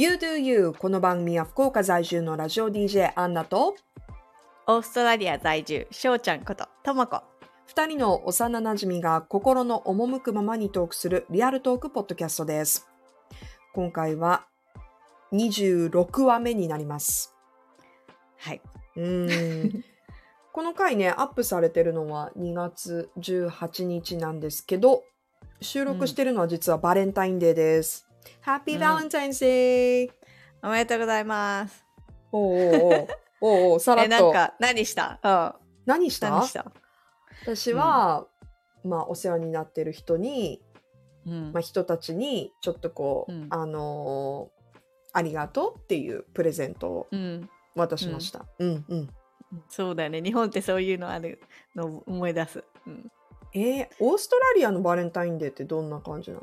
You Do You この番組は福岡在住のラジオ DJ アンナとオーストラリア在住、しょうちゃんこと、ともこ。2人の幼なじみが心の赴くままにトークするリアルトークポッドキャストです。今回は26話目になります。はい。うーん この回ね、アップされてるのは2月18日なんですけど、収録してるのは実はバレンタインデーです。Happy うん Valentine's Day! おめでとうございます。おうおうおうおうおうさらっえ、と。なんか、何したうん。何した何した私は、まあお世話になってる人に、うんまあ、人たちにちょっとこう、うんあのーありがとうっていうプレゼントをうん。渡しました。うんうん。そうだよね。日本ってそういうのあるのを思い出す。うん。えーオーストラリアのバレンタインデーってどんな感じなの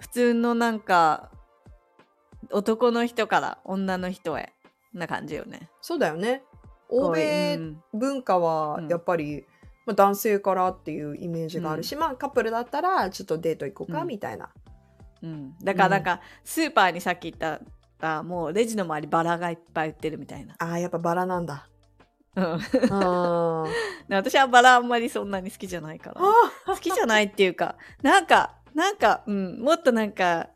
普通のなんか、男の人から女の人へな感じよね。そうだよね。欧米うん文化はうんやっぱり、まあ、男性からっていうイメージがあるし、まあカップルだったらちょっとデート行こうかうんみたいな。うん。だからなんか、スーパーにさっき言ったら、もうレジの周りバラがいっぱい売ってるみたいな。ああ、やっぱバラなんだ。うん。私はバラあんまりそんなに好きじゃないから。あ好きじゃないっていうかなんかなんか、うん、もっとなんか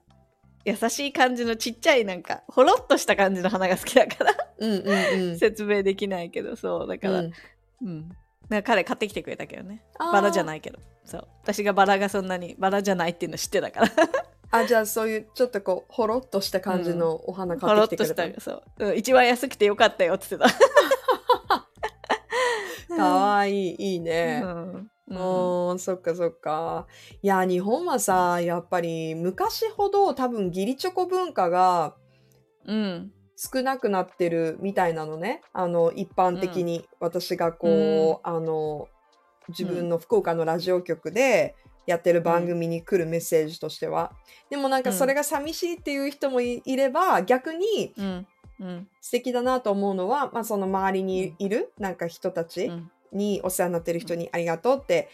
優しい感じのちっちゃいなんかほろっとした感じの花が好きだからうんうんうん。説明できないけどそうだから、ううん。んなんか彼買ってきてくれたけどね。バラじゃないけど。そう。私がバラがそんなにバラじゃないっていうの知ってたから。あじゃあそういうちょっとこうほろっとした感じのお花ほ買ってときてくれたしたそう、うん一番安くてよかったよって言ってたかわいいいいね。うんん、そっかそっか。いや、日本はさ、やっぱり昔ほど多分義理チョコ文化がうん。少なくなってるみたいなのね。あの、一般的に私がこう、あの、自分の福岡のラジオ局でやってる番組に来るメッセージとしては。でもなんかそれが寂しいっていう人もいいれば、逆にうん。うん。素敵だなと思うのは、まあその周りにいるなんか人たち。うんにお世話になってる人にありがとうって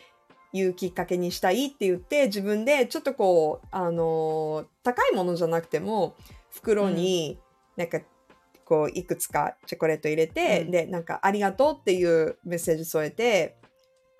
いうきっかけにしたいって言って自分でちょっとこうあのー高いものじゃなくても袋になんかこういくつかチョコレート入れて、うん。でなんかありがとうっていうメッセージ添えて、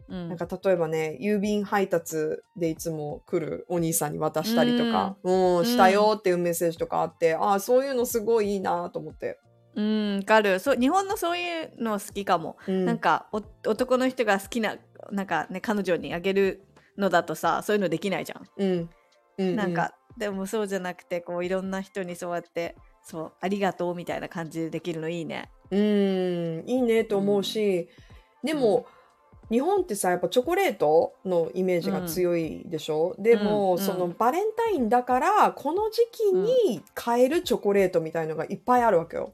うん。なんか例えばね郵便配達でいつも来るお兄さんに渡したりとか、うん、したよっていうメッセージとかあって、ああそういうのすごいいいなと思って。うんわかる。そう日本のそういうの好きかも。うん。なんかお男の人が好きななんかね彼女にあげるのだとさそういうのできないじゃん。うん。うんなんかでもそうじゃなくてこういろんな人にそうやってそうありがとうみたいな感じでできるのいいね。うん、いいねと思うし、でも、日本ってさやっぱチョコレートのイメージが強いでしょ、でも、うん。そのバレンタインだからこの時期に買えるチョコレートみたいのがいっぱいあるわけよ。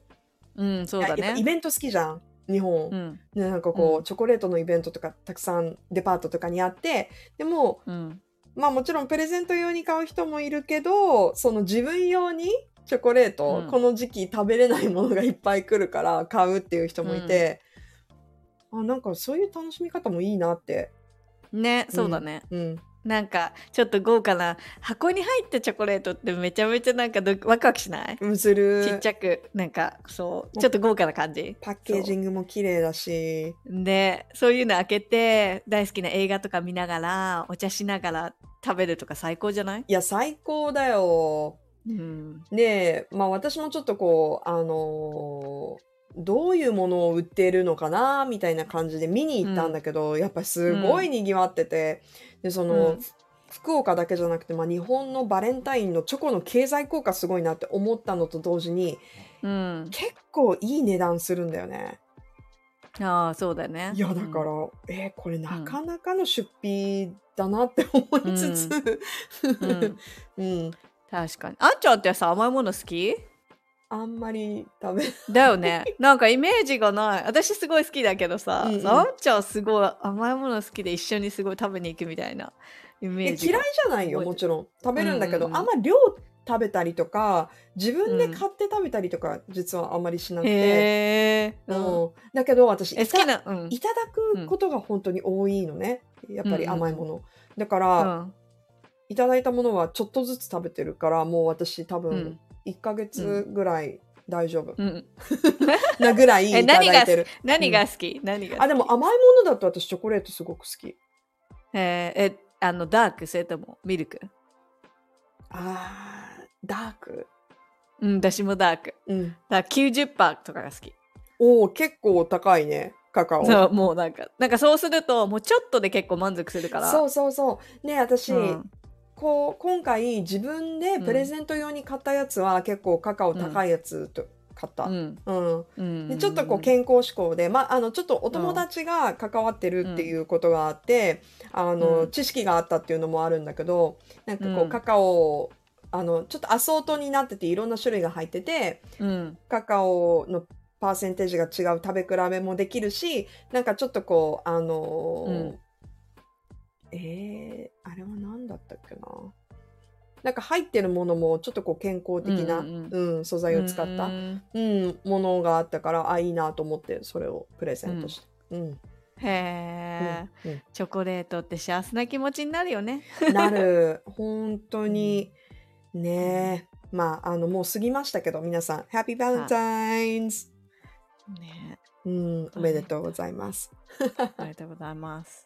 うんそうだやっぱイね。ベント好きじゃん日本、うん。ね、なんかこう、うん。チョコレートのイベントとかたくさんデパートとかにあってでもうん。まあもちろんプレゼント用に買う人もいるけどその自分用にチョコレート、うん。この時期食べれないものがいっぱい来るから買うっていう人もいて、あなんかそういう楽しみ方もいいなって。ねそうだね。うん、なんかちょっと豪華な箱に入ったチョコレートってめちゃめちゃなんかどワクワクしない？うんする。ちっちゃく。なんかそうちょっと豪華な感じ。パッケージングも綺麗だし。でそういうの開けて大好きな映画とか見ながらお茶しながら食べるとか最高じゃない、いや最高だよ。うん、でまあ私もちょっとこうあのーどういうものを売っているのかなみたいな感じで見に行ったんだけど、やっぱりすごいにぎわってて、でその、うん。福岡だけじゃなくて、まあ、日本のバレンタインのチョコの経済効果すごいなって思ったのと同時にうん、結構いい値段するんだよね。ああそうだね。いやだから、えーこれなかなかの出費だなって思いつつ、うん。うん。確かに。あんちゃんってさ甘いもの好き？あんまり食べだよね。なんかイメージがない。私すごい好きだけどさ、うんうん。あんちゃんすごい甘いもの好きで一緒にすごい食べに行くみたいなイメージが嫌いじゃないよもちろん。食べるんだけど、うんうんうん。あんま量食べたりとか自分で買って食べたりとか、実はあんまりしなくて、ううん。ん、だけど私えいたうん。いただくことが本当に多いのね、やっぱり甘いもの、だから、うん。いただいたものはちょっとずつ食べてるからもう私多分、うん1ヶ月ぐらい大丈夫、うん、なぐらい えいただいてる。何が好き、何が好き？あでも甘いものだと私チョコレートすごく好き。えー。えあのダーク？それともミルク？あーダーク？うん私もダーク。うん。だから90%とかが好き。おお結構高いねカカオ。そうもうなんかなんかそうするともうちょっとで結構満足するから。そうそうそう。ね私、うんこう今回自分でプレゼント用に買ったやつは結構カカオ高いやつと買った、うん。うん。うん。でちょっとこう健康志向で、まあ、あのちょっとお友達が関わってるっていうことがあって、あのうん。知識があったっていうのもあるんだけどなんかこう、うん。カカオあのちょっとアソートになってていろんな種類が入っててうん。カカオのパーセンテージが違う食べ比べもできるしなんかちょっとこうあのーうんえー、あれは何だったっけな。なんか入ってるものもちょっとこう健康的な、うんうん素材を使った、うんうん、ものがあったからあいいなと思ってそれをプレゼントして、うん。へえ、うんチョコレートって幸せな気持ちになるよね。なる。本当に。ねえ。まああのもう過ぎましたけど皆さん。Happy Valentine's、ねうん、おめでとうございます、ありがとうございます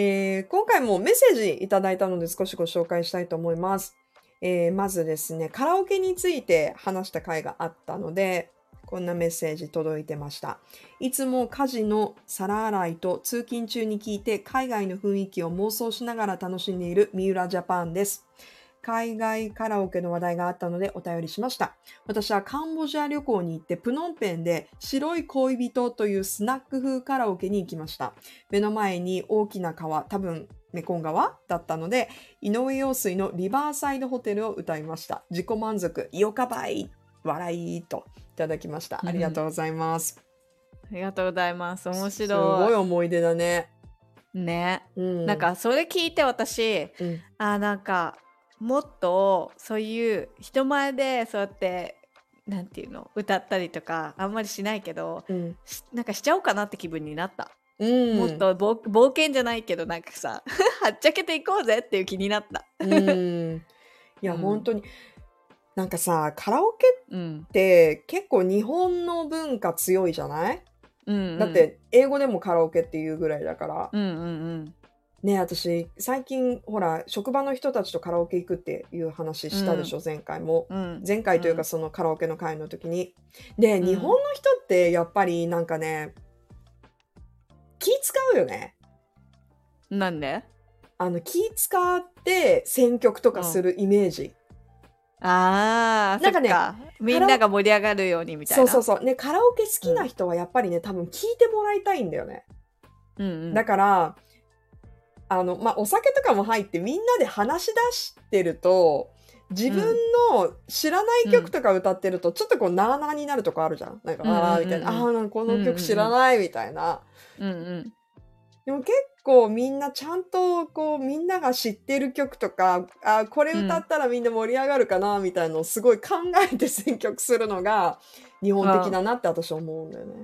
えー今回もメッセージいただいたので少しご紹介したいと思います、えーまずですねカラオケについて話した回があったのでこんなメッセージ届いてました。いつも家事の皿洗いと通勤中に聞いて海外の雰囲気を妄想しながら楽しんでいる三浦ジャパンです。海外カラオケの話題があったのでお便りしました。私はカンボジア旅行に行ってプノンペンで白い恋人というスナック風カラオケに行きました。目の前に大きな川、多分メコン川だったので、井上陽水のリバーサイドホテルを歌いました。自己満足、よかばい、笑いといただきました。ありがとうございます。ありがとうございます面す白いごい思い出だね。ね、うん、なんかそれ聞いて私うん、あなんかもっとそういう人前でそうやってなんていうの歌ったりとかあんまりしないけどうん、しなんかしちゃおうかなって気分になった、うん、もっと冒冒険じゃないけどなんかさ はっちゃけていこうぜっていう気になった。うん、いや、うん。本当に。なんかさ、カラオケうん。って結構日本の文化強いじゃない、うんうん。だって英語でもカラオケっていうぐらいだから。うんうんうんね私最近ほら職場の人たちとカラオケ行くっていう話したでしょ、前回も。うん前回といううんかそのカラオケの会の時に。で、うん日本の人ってやっぱりなんかね気使うよね。なんで？あの気使って選曲とかするイメージ。あーなんかねみんなが盛り上がるようにみたいなそうそうそう。ね、カラオケ好きな人はやっぱりね、多分聞いてもらいたいんだよね。うんうんだから、あの、まあ、お酒とかも入ってみんなで話し出してると、自分の知らない曲とか歌ってると、ちょっとこう、なーなーになるとこあるじゃん。なんか、あーみたいな、あーなんかこの曲知らないみたいな。うんうんでも結構みんなちゃんとこうみんなが知ってる曲とかあこれ歌ったらみんな盛り上がるかなみたいのをすごい考えて選曲するのが日本的だなって私は思うんだよね。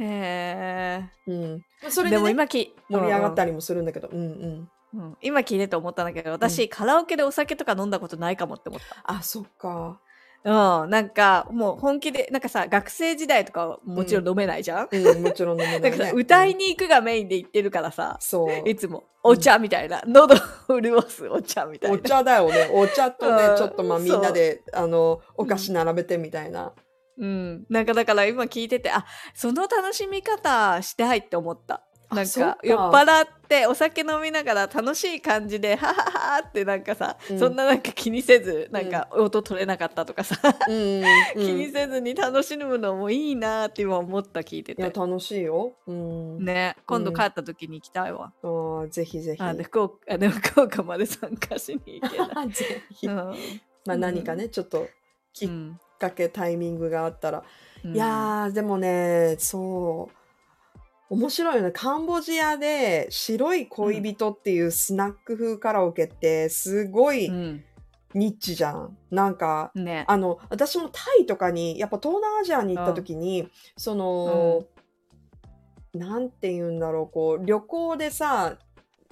へうん、それで,、ね、も今き盛り上がったり、りもするんだけど、うんうん、うん。今聞いてて思ったんだけど私、カラオケでお酒とか飲んだことないかもって思っあそっか。たうん。なんかもう本気でなんかさ学生時代とかはもちろん飲めないじゃん、うん、もちろん飲めない、だからね。歌いうんに行くがメインで行ってるからさ、そう。いつもお茶みたいな、喉を潤すお茶みたいな。お茶だよね。お茶とねうん。ちょっとまあみんなであのお菓子並べてみたいな。うん、なんかだから今聞いててあその楽しみ方したいって思った。なんかか。酔っ払ってお酒飲みながら楽しい感じでハハハってなんかさ、うん。そんななんか気にせずなんか音取れなかったとかさ、うんうん。気にせずに楽しむのもいいなって今思った聞いてて。いや楽しいよ。うん。ね今度帰った時に行きたいわ、あーぜひぜひ。あで福岡あでも福岡まで参加しに行けない、ぜひ。うん。まあ何かね、ちょっとうんかけタイミングがあったら。うん。いやーでもねそう。面白いよねカンボジアで白い恋人っていうスナック風カラオケってすごいうん。ニッチじゃん。なんかね。あの私もタイとかにやっぱ東南アジアに行った時にその、なんて言うんだろうこう旅行でさ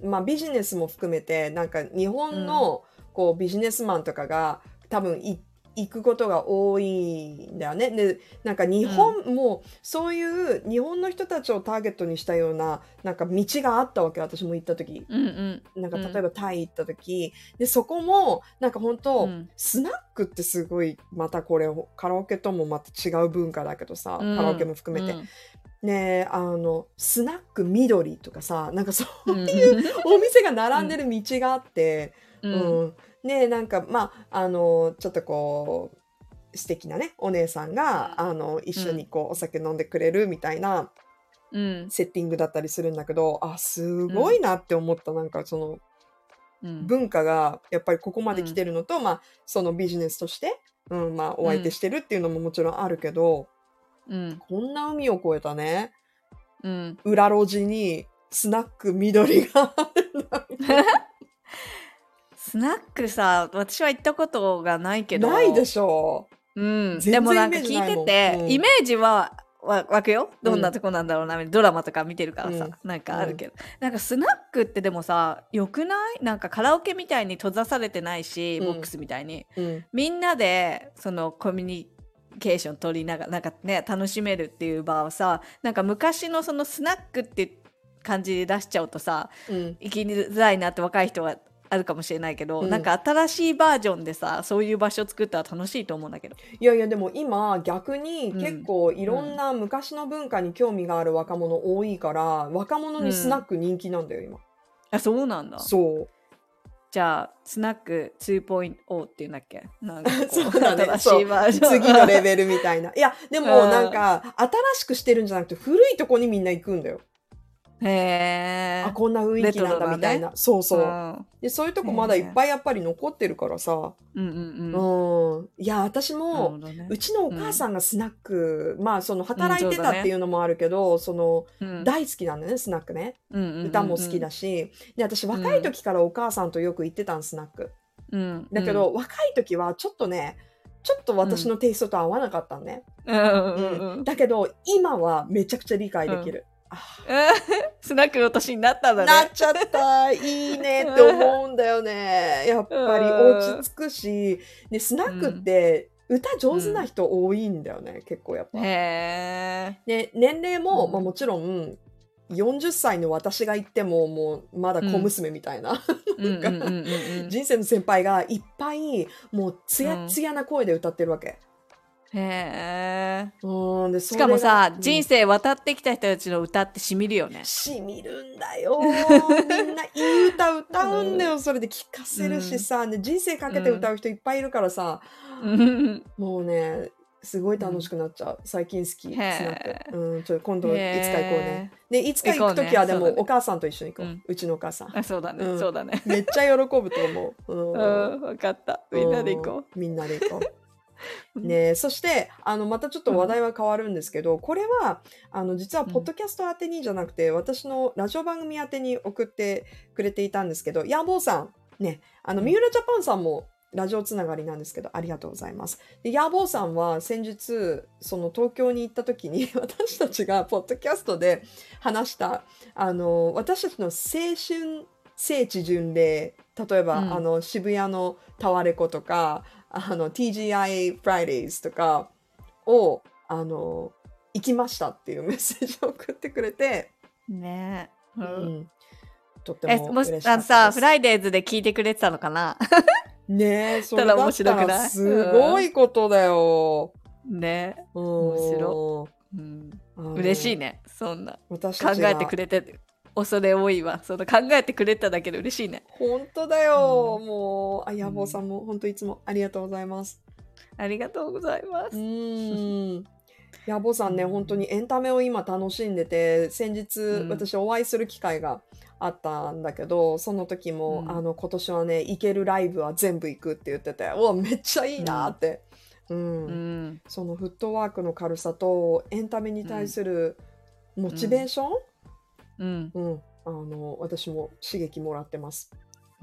まあビジネスも含めてなんか日本のこうビジネスマンとかが多分い行くことが多いんだよね。でなんか日本、もそういう日本の人たちをターゲットにしたようななんか道があったわけ私も行った時。うんうん。なんかうん。例えばタイ行った時、でそこもなんか本当、うん。スナックってすごいまたこれカラオケともまた違う文化だけどさ、うん。カラオケも含めて、ねあのスナック緑とかさなんかそううん。いうお店が並んでる道があって、ううんんねなんかまああのちょっとこう素敵なねお姉さんが、あの一緒にこうお酒飲んでくれるみたいなうん。セッティングだったりするんだけどあすごいなって思った、なんかそのうん。文化がやっぱりここまで来てるのと、まあそのビジネスとして、うんまあ、お相手してるっていうのももちろんあるけど、うん。こんな海を越えたねうん。裏路地にスナック緑があるんだ スナックさ私は行ったことがないけど。なないでしょ。うん、全然でもなんか聞いてて、うん。イメージはわ湧くよ。どんなとこなんだろうな、ドラマとか見てるからさ、うなんかあるけど、なんかスナックってでもさよくない？なんかカラオケみたいに閉ざされてないし、うん。ボックスみたいに。う、うん、みんなでそのコミュニケーション取りながらなんかね楽しめるっていう場をさなんか昔のそのスナックって感じで出しちゃうとさうん、行きづらいなって若い人はあるかもしれないけど、うん。なんか新しいバージョンでさそういう場所作ったら楽しいと思うんだけど。いやいやでも今逆にうん。結構いろんな昔の文化に興味がある若者多いから若者にスナック人気なんだよ今、あそうなんだ。そう。じゃあスナック2.0っていうんだっけ？なんかこ そうだね。新しいバージョン。次のレベルみたいな。いやでもうん。なんか新しくしてるんじゃなくて古いとこにみんな行くんだよへえあこんな雰囲気なんだみたいな、そうそう。でそういうとこまだいっぱいやっぱり残ってるからさ、うんうんうん。うん、いや私もね。うちのお母さんがスナック、まあその働いてたっていうのもあるけど、そのうん。大好きなんだよねスナックね。うんうんうんうん。歌も好きだし、で私若い時からお母さんとよく行ってたんスナック。うん。だけど、若い時はちょっとねちょっと私のテイストと合わなかったんね、うんうんうんうん。だけど今はめちゃくちゃ理解できる、あ スナックの年になったんだね。なっちゃった。いいね。って思うんだよね。やっぱりうん。落ち着くし。でスナックって歌上手な人多いんだよね、結構やっぱ。へえで年齢も、うん。まあ、もちろん40歳の私が言ってももうまだ小娘みたいな、うん。うんうんうんうん人生の先輩がいっぱいもうつやつやな声で歌ってるわけ。へえうん、でしかもさ、生人生渡ってきた人たちの歌ってしみるよね。しみるんだよ。みんないい歌歌うんだよ、それで聴かせるしさ、で人生かけて歌う人いっぱいいるからさ、うん。もうねすごい楽しくなっちゃう。最近好き。うん、ちょっと今度いつか行こうね。へでいつか行く時はでも、お母さんと一緒に行こう、ううんちのお母さん。あそうだね、うん。そうだね。めっちゃ喜ぶと思う、ううんん、分かった。みんなで行こう。ん。みんなで行こうう。ねそしてあのまたちょっと話題は変わるんですけど、これはあの実はポッドキャスト宛てにじゃなくて、私のラジオ番組宛てに送ってくれていたんですけどヤーボーさんねあのうん。三浦ジャパンさんもラジオつながりなんですけどありがとうございます。でヤーボーさんは先日その東京に行った時に 私たちがポッドキャストで話したあの私たちの青春聖地巡礼例えば、うん。あの渋谷のタワレコとかあの TGI Fridays とかをあの行きましたっていう メッセージを送ってくれて、う。ねえ。ううんん、とってえ、も嬉しかったあのさ、フライデーズで聞いてくれてたのかな？ねえそれだったたら面白くらない？すごいことだよ。ね面白うん。嬉しいね。そんな。考えてくれて、恐れ多いわ。その考えてくれただけで嬉しいね。本当だよ、うもうあやぼうさんも本当いつもありがとうございます。ありがとうございまうす。ん。やぼさんね本当にエンタメを今楽しんでて先日、うん私お会いする機会があったんだけどその時も、うんあの今年はね行けるライブは全部行くって言っててうわめっちゃいいなって、うんうん。そのフットワークの軽さとエンタメに対するモチベーション、うん。うん。あの私も刺激もらってます。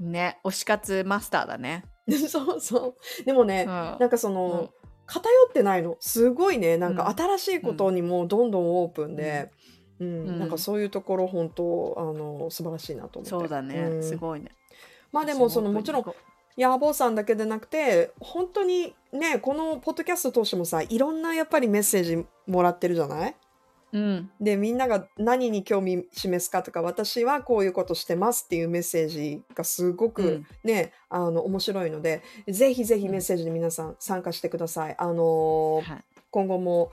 ね、推し活マスターだね。そうそう。でもね、うん。なんかその、偏ってないの。すごいね。なんかうん。新しいことにもどんどんオープンで、うん。うん。なんかそういうところ本当あの素晴らしいなと思って。そうだね、うん。すごいね。まあでもそのもちろんヤーボーさんだけでなくて本当にねこのポッドキャスト通してもさいろんなやっぱりメッセージもらってるじゃない？うん。でみんなが何に興味示すかとか私はこういうことしてますっていうメッセージがすごくうんね、あの面白いのでぜひぜひメッセージに皆さん参加してください。あのーはい。今後も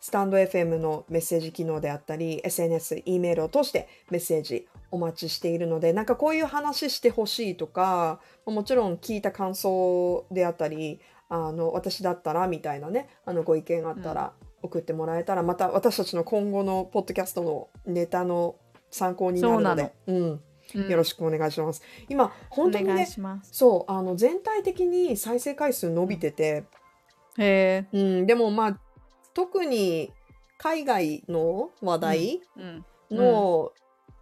スタンド FM のメッセージ機能であったり SNS、E メールを通してメッセージお待ちしているのでなんかこういう話してほしいとかもちろん聞いた感想であったりあの私だったらみたいなねあのご意見あったら送ってもらえたら、また私たちの今後のポッドキャストのネタの参考になるのでうん、よろししくお願いします。今本当にね。そうあの全体的に再生回数伸びてて、へえ。うん、でもまあ特に海外の話題うん。の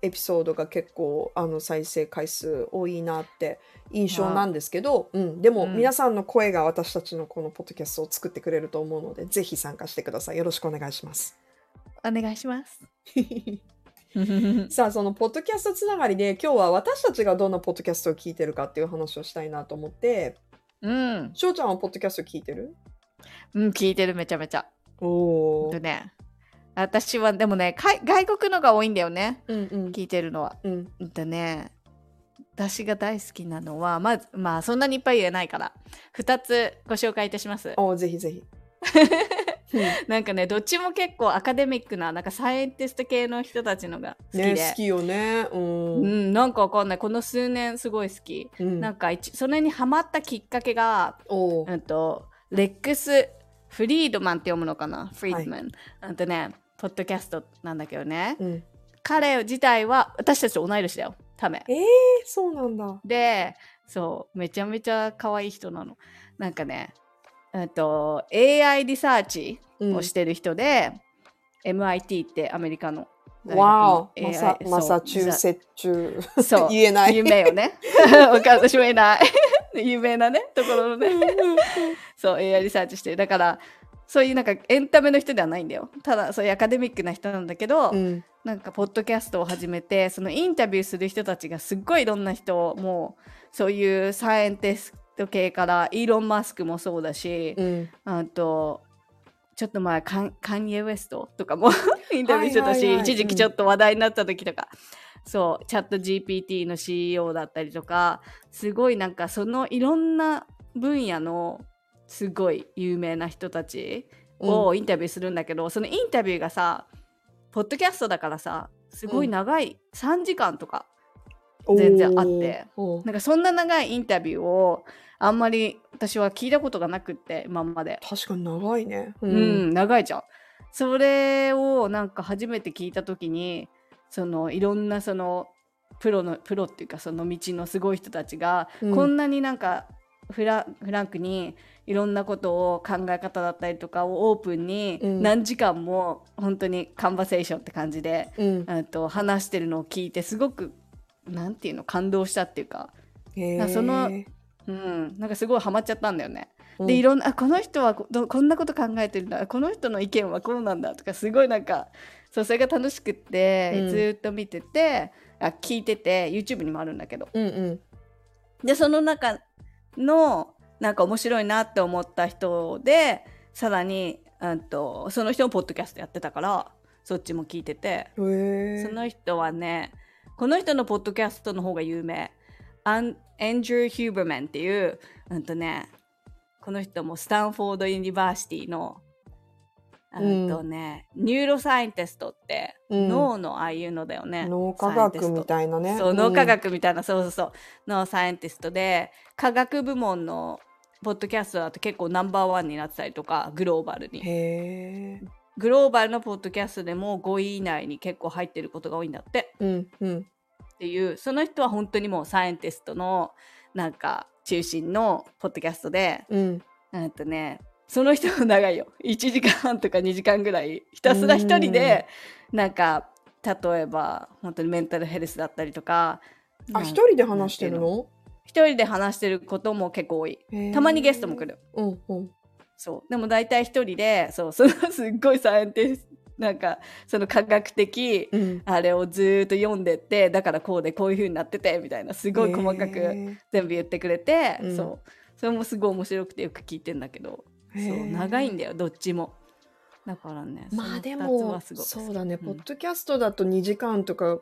エピソードが結構、あの再生回数多いなって印象なんですけど、うん、でもうん。皆さんの声が私たちのこのポッドキャストを作ってくれると思うのでぜひ参加してください。よろしくお願いします。お願いします。さあそのポッドキャストつながりで今日は私たちがどんなポッドキャストを聞いてるかっていう話をしたいなと思って。うん。しょうちゃんはポッドキャスト聞いてる？うん、聞いてるめちゃめちゃ。おおでね。私はでもね、外国のが多いんだよね。うんうん聞いてるのは。うんでね、私が大好きなのは、まず、まあそんなにいっぱい言えないから、2つご紹介いたします。おぜひぜひ なんかね、どっちも結構アカデミックな、なんかサイエンティスト系の人たちのが好きで。ね好きよねううんん、なんかわかんない。この数年すごい好き。うんなんか一それにハマったきっかけが、うんと、レックス・フリードマンって読むのかな？フリードマン。あとね、ポッドキャストなんだけどね。うん彼自体は私たちと同い年だよ。ため。えー、そうなんだで、そう、めちゃめちゃ可愛い人なの。なんかね、うんと、AI リサーチうんをしてる人で、MIT ってアメリカのわー AI マサマサチューセッチューそう 言えない有名よね。私も言えない。有名なね、ところのね。そう、AI リサーチしてる。だから、そういうなんかエンタメの人ではないんだよ。ただ、そういうアカデミックな人なんだけど、うん。なんかポッドキャストを始めてそのインタビューする人たちがすっごいいろんな人もうそういうサイエンティスト系からイーロン・マスクもそうだし、うん。あとちょっと前カンカニエ・ウエストとかもインタビューしてたし、はいはい。はい一時期ちょっと話題になった時とか、そうチャット GPT の CEO だったりとかすごいなんかそのいろんな分野のすごい有名な人たちをインタビューするんだけど、そのインタビューがさポッドキャストだからさすごい長い、3時間とか全然あってなんかそんな長いインタビューをあんまり私は聞いたことがなくって今まで。確かに長いね。ううん、長いじゃん。それをなんか初めて聞いた時にそのいろんなそのプロのプロっていうかその道のすごい人たちが、うん。こんなになんかフラフランクにいろんなことを考え方だったりとかをオープンにうん。何時間も本当にカンバセーションって感じで、うん。あと話してるのを聞いてすごくなんていうの感動したっていうか、へー。なそのうん、なんかすごいハマっちゃったんだよね。うん。でいろんなあこの人はこどこんなこと考えてるんだ。この人の意見はこうなんだとかすごいなんかそうそれが楽しくって、うん。ずーっと見ててあ聞いてて YouTube にもあるんだけど。うんうん。でその中のなんか面白いなって思った人でさらにうんとその人もポッドキャストやってたからそっちも聞いてて。その人はねこの人のポッドキャストの方が有名。 Andrew Huberman っていううんとねこの人も Stanford University のうんとね、 neuroscientist って、うん。脳のああいうのだよね。脳科学みたいなね。そう脳科学みたいな、そうそうそう脳 scientist で科学部門のポッドキャストだと結構ナンバーワンになってたりとかグローバルに。へえグローバルのポッドキャストでも5位以内に結構入ってることが多いんだって。うんうん。っていうその人は本当にもう scientist のなんか中心のポッドキャストでうん。とねその人も長いよ。1時間半とか2時間ぐらいひたすら一人でなんか例えば本当にメンタルヘルスだったりとかあ一人で話してるの？一人で話してることも結構多い。たまにゲストも来る。うんうん。そう。でも大体一人でそうその すっごいサイエンティスなんかその科学的うん。あれをずーっと読んでってだからこうでこういう風になっててみたいなすごい細かく全部言ってくれて、うん。そう。それもすごい面白くてよく聞いてんだけどそう長いんだよどっちも。だからねまあでもそうだね、うん。ポッドキャストだと2時間とか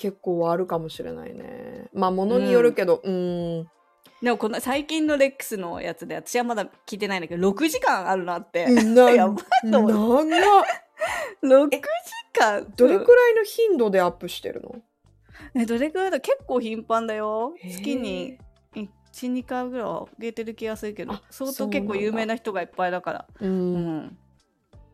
結構あるかもしれないね。まあものによるけどうん。でもこの最近のレックスのやつで私はまだ聞いてないんだけど6時間あるなって、やばいと思う。長っ。6時間。どれくららいの頻度でアップしてるの？いえどれくらいだ結構頻繁だよ。月に12回ぐらいは上げてる気がするけどあ相当結構有名な人がいっぱいだから。ううん。ん。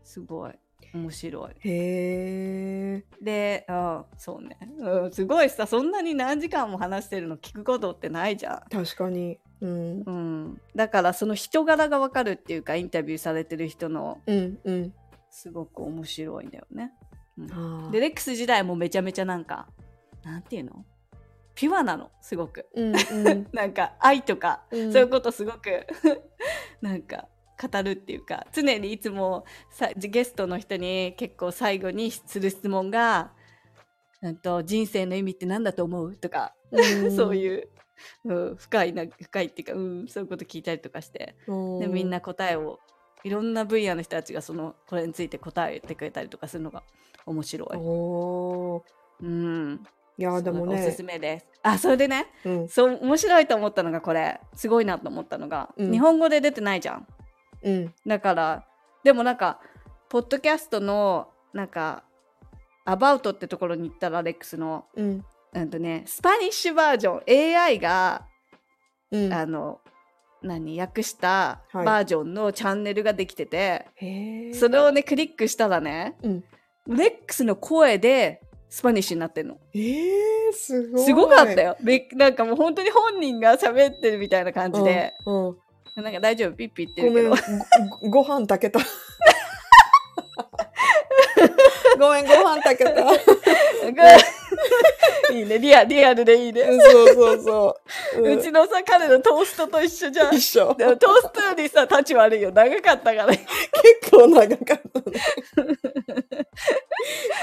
すごい面白い。へえであそうね、うん、すごいさそんなに何時間も話してるの聞くことってないじゃん。確かに。うん。うん、だからその人柄がわかるっていうかインタビューされてる人のうんうん。すごく面白いんだよね。うん。でレックス時代もめちゃめちゃなんかなんていうの？ピュアなのすごく。うんうん。なんか愛とか、うん。そういうことすごく。なんか語るっていうか常にいつもさゲストの人に結構最後にする質問が「うんと人生の意味って何だと思う?」とか、そうういう、うん、深いな深いっていうか、うん、そういうこと聞いたりとかしてんでみんな答えをいろんな分野の人たちがそのこれについて答えてくれたりとかするのが面白い。おーうん、いやでもそうおすすねめです。あそれでねうんそう面白いと思ったのがこれすごいなと思ったのが、うん日本語で出てないじゃん。うん。だからでもなんかポッドキャストのなんか「アバウト」ってところに行ったらレックスのうん。うんとねスパニッシュバージョン AI がうん。あの何訳したはい。バージョンのチャンネルができてて、へえそれをねクリックしたらねうん。レックスの声でスパニッシュになってんの。えー、すごい。すごかったよ。びなんかもう本当に本人が喋ってるみたいな感じで、うんうんなんか大丈夫？ピッピ言ってごめん。るけどごご飯炊けた。ごめんご飯炊けた。うん いいね。リアリアルでいいね、そうそうそう、うちのさ彼のトーストと一緒じゃん。一緒。でもトーストよりさ立ち悪いよ。長かったから。結構長かったね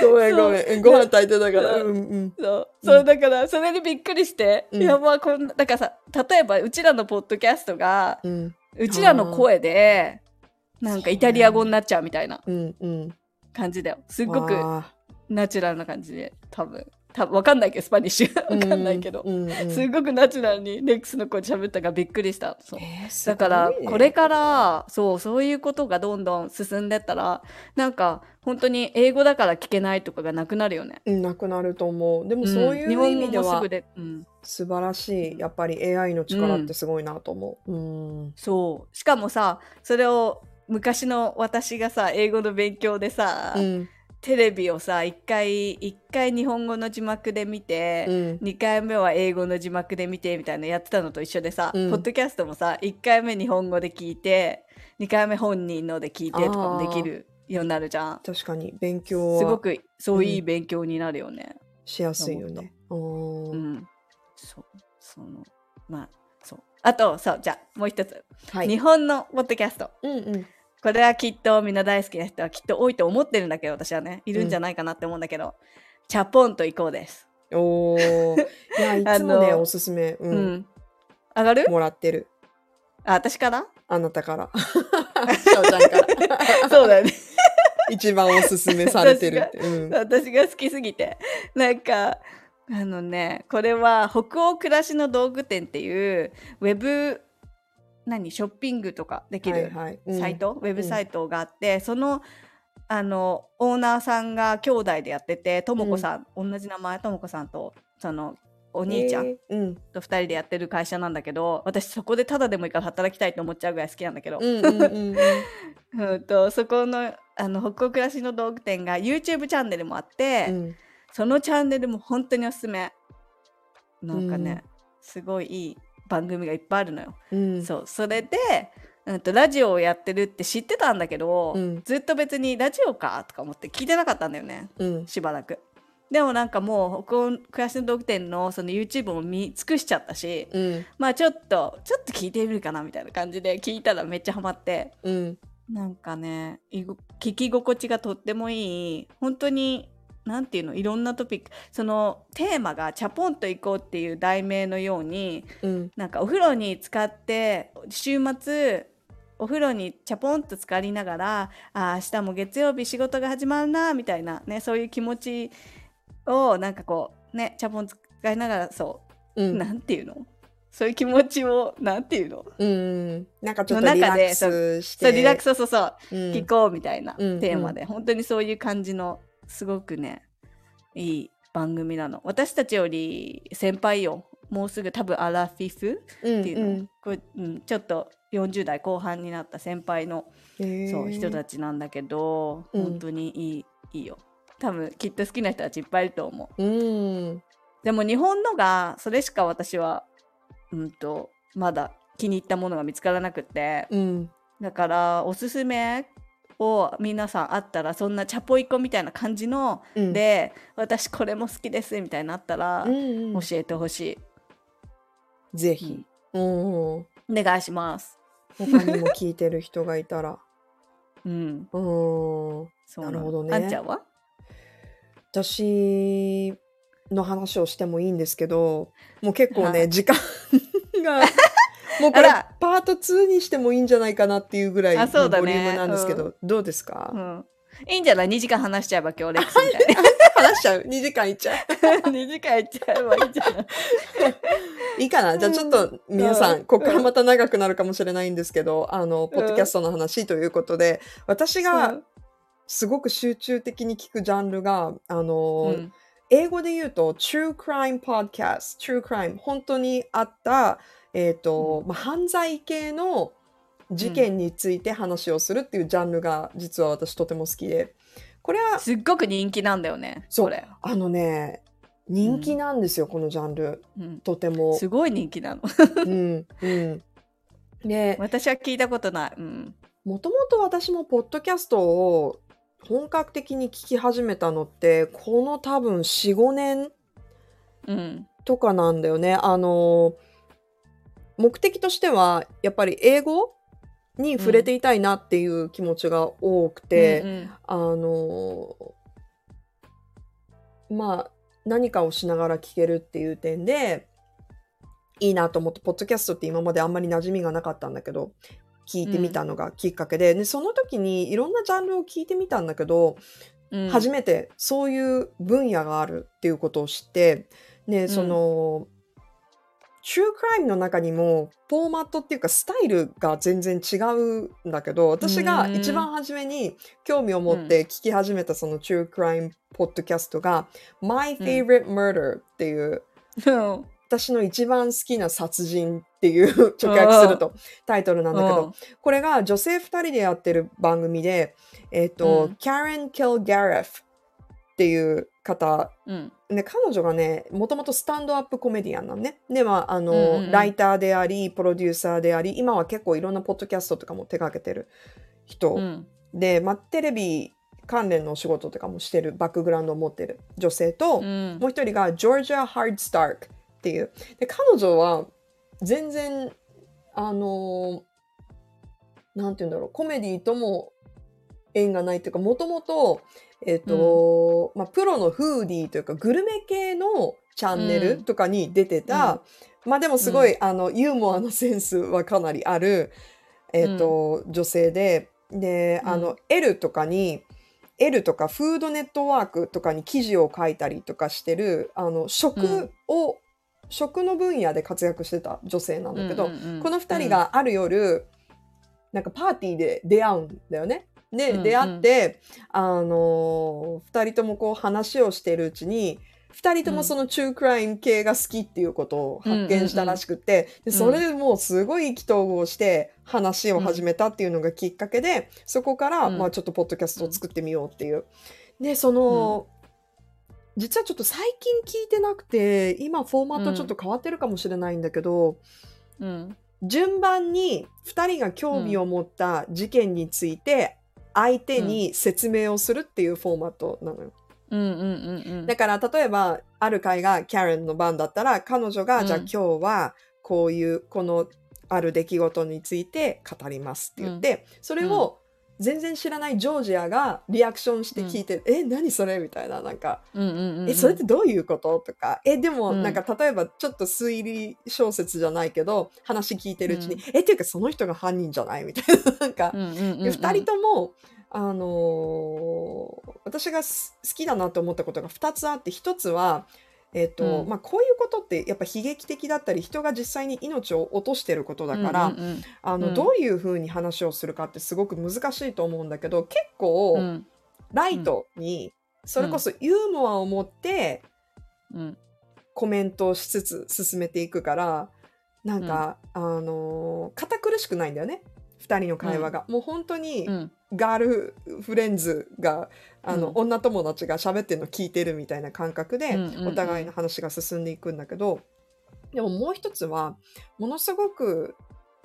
ごめんごめん。う。んご飯炊いてたから。そううんうん。そう。そうだからそれにびっくりして、うん。やばこんなだからさ例えばうちらのポッドキャストがうん。うちらの声でなんかイタリア語になっちゃうみたいな感じだよ。すっごくあ。ナチュラルな感じで多分多分わかんないけどスパニッシュ。ーわかんないけど、うんうんうん。すっごくナチュラルにレックスの声で喋ったからびっくりしたそうえーだからこれからそうそういうことがどんどん進んでったらなんか本当に英語だから聞けないとかがなくなるよね。うんなくなると思う。でもそういう意味では語もすぐで、うん、素晴らしいやっぱり AI の力ってすごいなと思う。うん。そう。しかもさそれを昔の私がさ英語の勉強でさ、うんテレビをさ一回一回日本語の字幕で見て、うん2回目は英語の字幕で見てみたいなやってたのと一緒でさ、うんポッドキャストもさ1回目日本語で聞いて2回目本人ので聞いてとかもできるようになるじゃん。確かに勉強はすごくそううんいい勉強になるよね。しやすいよねううんん。そう。その、まあ、そう。あと、そう、じゃあ、もう一つ。はい日本のポッドキャスト。うんうんこれはきっとみんな大好きな人はきっと多いと思ってるんだけど、私はね、いるんじゃないかなって思うんだけど、チャポンと行こうです。おー。いやいつもねおすすめ。う。うん。ん上がる？もらってる。あ、私から？あなたから。しょうちゃんから。そうだよね。一番おすすめされてるって。うん。私が好きすぎて。なんか、あのね、これは北欧暮らしの道具店っていう、ウェブ、何、ショッピングとかできる、はいはい。うん。サイト、ウェブサイトがあって、そのあのオーナーさんが兄弟でやっててともこさん、同じ名前ともこさんとそのお兄ちゃんえーうん。と2人でやってる会社なんだけど私そこでただでもいいから働きたいと思っちゃうぐらい好きなんだけど、うんうんうんうん。うんとそこのあの北欧暮らしの道具店が YouTube チャンネルもあって、うん。そのチャンネルも本当におすすめ。なんかね、うん。すごいいい番組がいっぱいあるのよ。うん。そう。それで、うん、とラジオをやってるって知ってたんだけど、うん。ずっと別にラジオかとか思って聞いてなかったんだよね。うん。しばらく。でもなんかもう北欧暮らしの道具店のその YouTube も見尽くしちゃったしうん。まあちょっとちょっと聞いてみるかなみたいな感じで聞いたらめっちゃハマって。うん。なんかね聞き心地がとってもいい。本当になんていうの？いろんなトピック。そのテーマが「チャポンと行こう」っていう題名のようにうん。なんかお風呂に使って週末お風呂にチャポンと浸かりながらあー明日も月曜日仕事が始まるなみたいなねそういう気持ちをなんかこうねチャポン使いながらそう。う、ん。なんていうの？そういう気持ちをなんていうの？うん。なんかちょっとのリラックスして。そうリラックスそうそうそううん。聞こうみたいなテうん。ーマで、本当にそういう感じのすごくねいい番組なの。私たちより先輩よ。もうすぐ多分アラフィフうんっていうの、うんこれうん、ちょっと40代後半になった先輩のそう人たちなんだけど、うん。本当にいいいいよ。多分きっと好きな人たちいっぱいいると思う。うん。でも日本のがそれしか私はうんとまだ気に入ったものが見つからなくって。うん。だからおすすめを皆さんあったらそんなチャポイコみたいな感じの、うん。で私これも好きですみたいになったらうんうん。教えてほしい、ぜひ。うん。お願いします。他にも聞いてる人がいたら。うん。うなるほどね。あんちゃんは？私の話をしてもいいんですけどもう結構ね、はい。時間がもうこれパート2にしてもいいんじゃないかなっていうぐらいのボリュームなんですけど、どうですか、うん。いいんじゃない ?2 時間話しちゃえば今日レックスみたいな。話しちゃう？2時間いっちゃう？2時間いっちゃえばいいんじゃない？いいかな？じゃあちょっと皆さん、うん。ここからまた長くなるかもしれないんですけど、あの、ポッドキャストの話ということで、私がすごく集中的に聞くジャンルが、あの、うん。英語で言うと、True Crime Podcast、True Crime、本当にあった、えっ、と、うんまあ、犯罪系の事件について話をするっていうジャンルが、実は私とても好きで、これは、すっごく人気なんだよね。そうこれ。あのね、人気なんですよ、このジャンル。うんとても。すごい人気なの。うん、うん。で、私は聞いたことない。うん。もともと私もポッドキャストを本格的に聞き始めたのって、この多分4、5年うん。とかなんだよね。あの、目的としては、やっぱり英語に触れていたいなっていう気持ちが多くて、うんうん。あの、まあ、何かをしながら聞けるっていう点で、いいなと思って、ポッドキャストって今まであんまり馴染みがなかったんだけど、聞いてみたのがきっかけで、でその時にいろんなジャンルを聞いてみたんだけど、うん。初めてそういう分野があるっていうことを知って、で、その、True Crime の中にもフォーマットっていうかスタイルが全然違うんだけど私が一番初めに興味を持って聞き始めたその True Crime ポッドキャストが My Favorite Murder っていううん。私の一番好きな殺人っていう 直訳するとタイトルなんだけどこれが女性2人でやってる番組でえっ、と、うん。Karen Kilgariff っていう方。うん。で彼女がねもともとスタンドアップコメディアンなのね。でまああの、うんうんうん。ライターでありプロデューサーであり今は結構いろんなポッドキャストとかも手掛けてる人、うん。で、まあ、テレビ関連のお仕事とかもしてるバックグラウンドを持ってる女性と、うん。もう一人がジョージア・ハードスタークっていう。で彼女は全然あのなんて言うんだろうコメディとも縁がないっていうかもともとえっ、と、まあプロのフーディーというかグルメ系のチャンネルとかに出てた、まあでもすごい、あのユーモアのセンスはかなりあるえっ、と、女性でであの、うん。L とかに L とかフードネットワークとかに記事を書いたりとかしてるあの食を、食の分野で活躍してた女性なんだけど、うんうんうんこの2人がある夜、なんかパーティーで出会うんだよね。で、うんうん。出会って、あのー、2人ともこう話をしてるうちに2人ともその中クライム系が好きっていうことを発見したらしくて、でそれでもうすごい意気投合して話を始めたっていうのがきっかけで、そこから、うん。まあちょっとポッドキャストを作ってみようっていう。でその、実はちょっと最近聞いてなくて今フォーマットちょっと変わってるかもしれないんだけど、うん。順番に2人が興味を持った事件について相手に説明をするっていうフォーマットなのよ。うんうんうんうん。だから例えばある回がキャレンの番だったら彼女が、うん。じゃあ今日はこういうこのある出来事について語りますって言って、それを全然知らないジョージアがリアクションして聞いて、え何それみたいななんか、うんうんうんうん。えそれってどういうこととか。えでもうん。なんか例えばちょっと推理小説じゃないけど話聞いてるうちに、うん。えっていうかその人が犯人じゃないみたいななんか、うんうんうんうん。で2人とも、あのー私がす好きだなと思ったことが2つあって1つは、えっとうん。まあ、こういうことってやっぱ悲劇的だったり人が実際に命を落としてることだから、うんうんあのうん。どういうふうに話をするかってすごく難しいと思うんだけど結構うんライトにそれこそユーモアを持ってうん。コメントをしつつ進めていくからなんか、あのー堅苦しくないんだよね。2人の会話が。もう本当にうんガールフレンズがあの、うん。女友達が喋ってるの聞いてるみたいな感覚で、お互いの話が進んでいくんだけどでももう一つはものすごく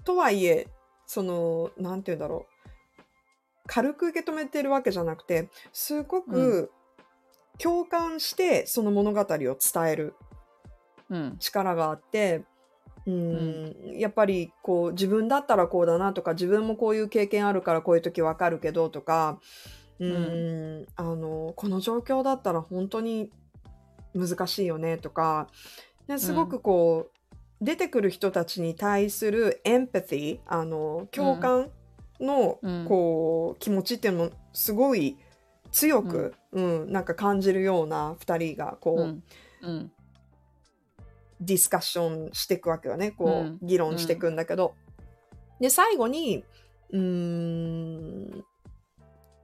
とはいえそのなんて言うんだろう。軽く受け止めてるわけじゃなくてすごく共感してその物語を伝えるうん。力があって。うん。やっぱりこう自分だったらこうだなとか自分もこういう経験あるからこういう時わかるけどとかうん、あのこの状況だったら本当に難しいよねとかですごくこう、出てくる人たちに対するエンパティあの共感のうん。こう気持ちっていうのもすごい強く、うん。なんか感じるような2人がこう、うん。うんディスカッションしていくわけよね。こう、うん。議論していくんだけど、で最後にうーん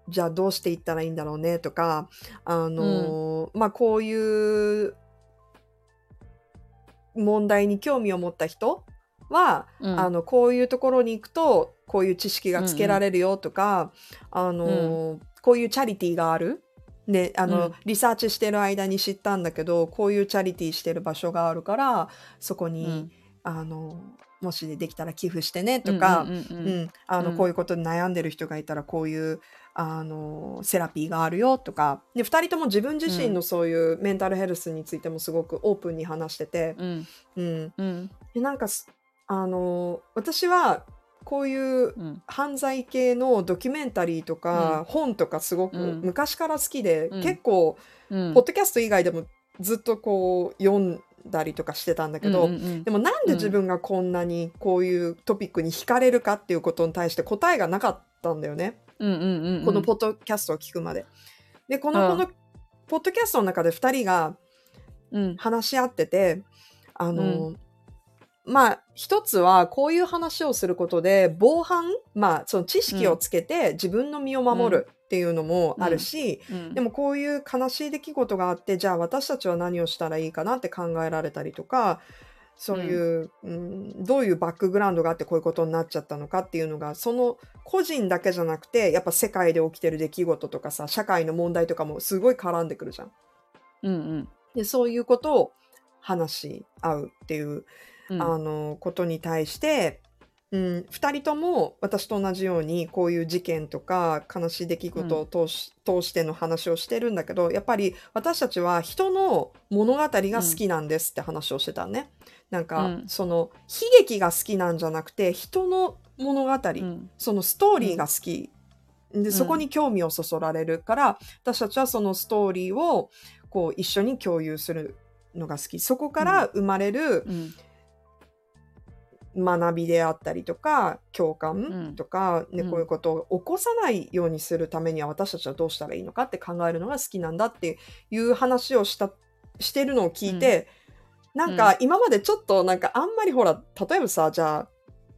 じゃあどうしていったらいいんだろうねとかあのーまあこういう問題に興味を持った人は、うん。あのこういうところに行くとこういう知識がつけられるよとか、あのーこういうチャリティーがあるであの、うん。リサーチしてる間に知ったんだけどこういうチャリティーしてる場所があるからそこに、うん。あのもしできたら寄付してねとか、こういうことで悩んでる人がいたらこういうあのセラピーがあるよとか。で2人とも自分自身のそういうメンタルヘルスについてもすごくオープンに話してて、うん。うん、うん。でなんかすあの私はこういううん。犯罪系のドキュメンタリーとか、本とかすごくうん。昔から好きで、うん。結構、うん。ポッドキャスト以外でもずっとこう読んだりとかしてたんだけど、うんうんうん。でもなんで自分がこんなにこういうトピックに惹かれるかっていうことに対して答えがなかったんだよね、うんうんうんうん。このポッドキャストを聞くまで。でこのうんこのポッドキャストの中で2人がうん。話し合っててあの、まあ一つはこういう話をすることで防犯まあその知識をつけて自分の身を守るっていうのもあるし、うん。でもこういう悲しい出来事があってじゃあ私たちは何をしたらいいかなって考えられたりとかそういう、うん。どういうバックグラウンドがあってこういうことになっちゃったのかっていうのがその個人だけじゃなくてやっぱ世界で起きてる出来事とかさ社会の問題とかもすごい絡んでくるじゃん。うん。でそういうことを話し合うっていううん。あのことに対して、うん、2人とも私と同じようにこういう事件とか悲しい出来事を通し,、通しての話をしてるんだけどやっぱり私たちは人の物語が好きなんですって話をしてたね。なんか、うん。その悲劇が好きなんじゃなくて人の物語、うん。そのストーリーが好き、でそこに興味をそそられるから、私たちはそのストーリーをこう一緒に共有するのが好き。そこから生まれるうん学びであったりとか共う感ん。とか、ねうん。こういうことを起こさないようにするためには私たちはどうしたらいいのかって考えるのが好きなんだっていう話をしたしてるのを聞いて、なんか今までちょっとなんかあんまりほら例えばさじゃあ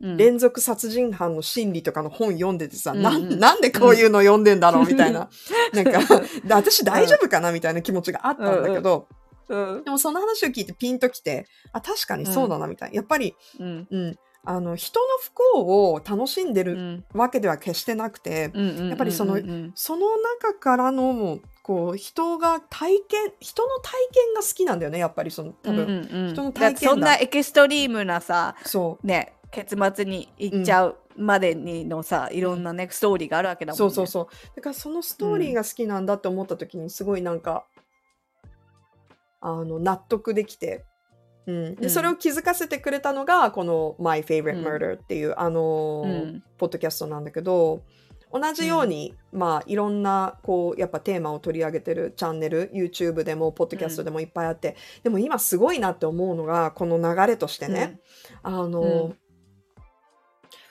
うん。連続殺人犯の心理とかの本読んでてさ、うん。うんなんなんでこういうの読んでんだろうみたいな、なんか 私大丈夫かなみたいな気持ちがあったんだけど、うん。でもその話を聞いてピンときてあ確かにそうだなみたいな、やっぱり、うん。うん、あの人の不幸を楽しんでるうん。わけでは決してなくて、うんやっぱりそのうんうん。その中からのこう人が体験人の体験が好きなんだよねやっぱりその多分、うんうん人のだ体験そんなエキストリームなさそう。ね結末に行っちゃうまでにのさ、いろんなねストーリーがあるわけだもんね。そうそうそう。だからそのストーリーが好きなんだって思った時にすごいなんか、あの納得できて、うん、うん。でそれを気づかせてくれたのがこの「My Favorite うん。Murder」っていう、あのーうん。ポッドキャストなんだけど同じように、まあいろんなこうやっぱテーマを取り上げてるチャンネル YouTube でもポッドキャストでもいっぱいあって、でも今すごいなって思うのがこの流れとしてね、あの、うん。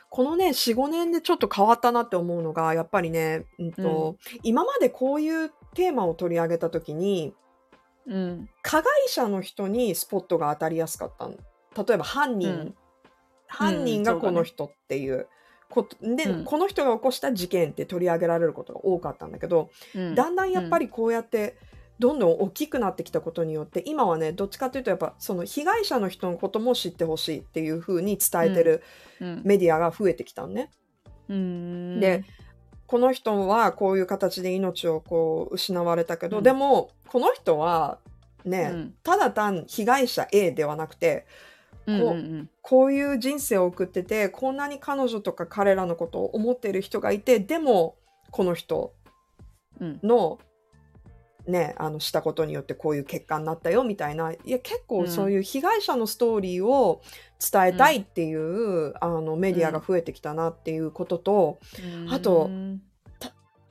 このね45年でちょっと変わったなって思うのがやっぱりね、うんと今までこういうテーマを取り上げた時にうん。加害者の人にスポットが当たりやすかったの。例えば犯人、うん。犯人がこの人っていうこと、で、うん。この人が起こした事件って取り上げられることが多かったんだけど、うん。だんだんやっぱりこうやってどんどん大きくなってきたことによって今はねどっちかというとやっぱその被害者の人のことも知ってほしいっていう風に伝えてるうん。メディアが増えてきたのね。うん。でこの人はこういう形で命をこう失われたけど、うん。でもこの人はね、うん。ただ単被害者 A ではなくてうううん。こういう人生を送っててこんなに彼女とか彼らのことを思っている人がいてでもこの人うん。のねあのしたことによってこういう結果になったよみたいな。いや結構うん。そういう被害者のストーリーを伝えたいっていう、あのメディアが増えてきたなっていうことと、うん。あとうん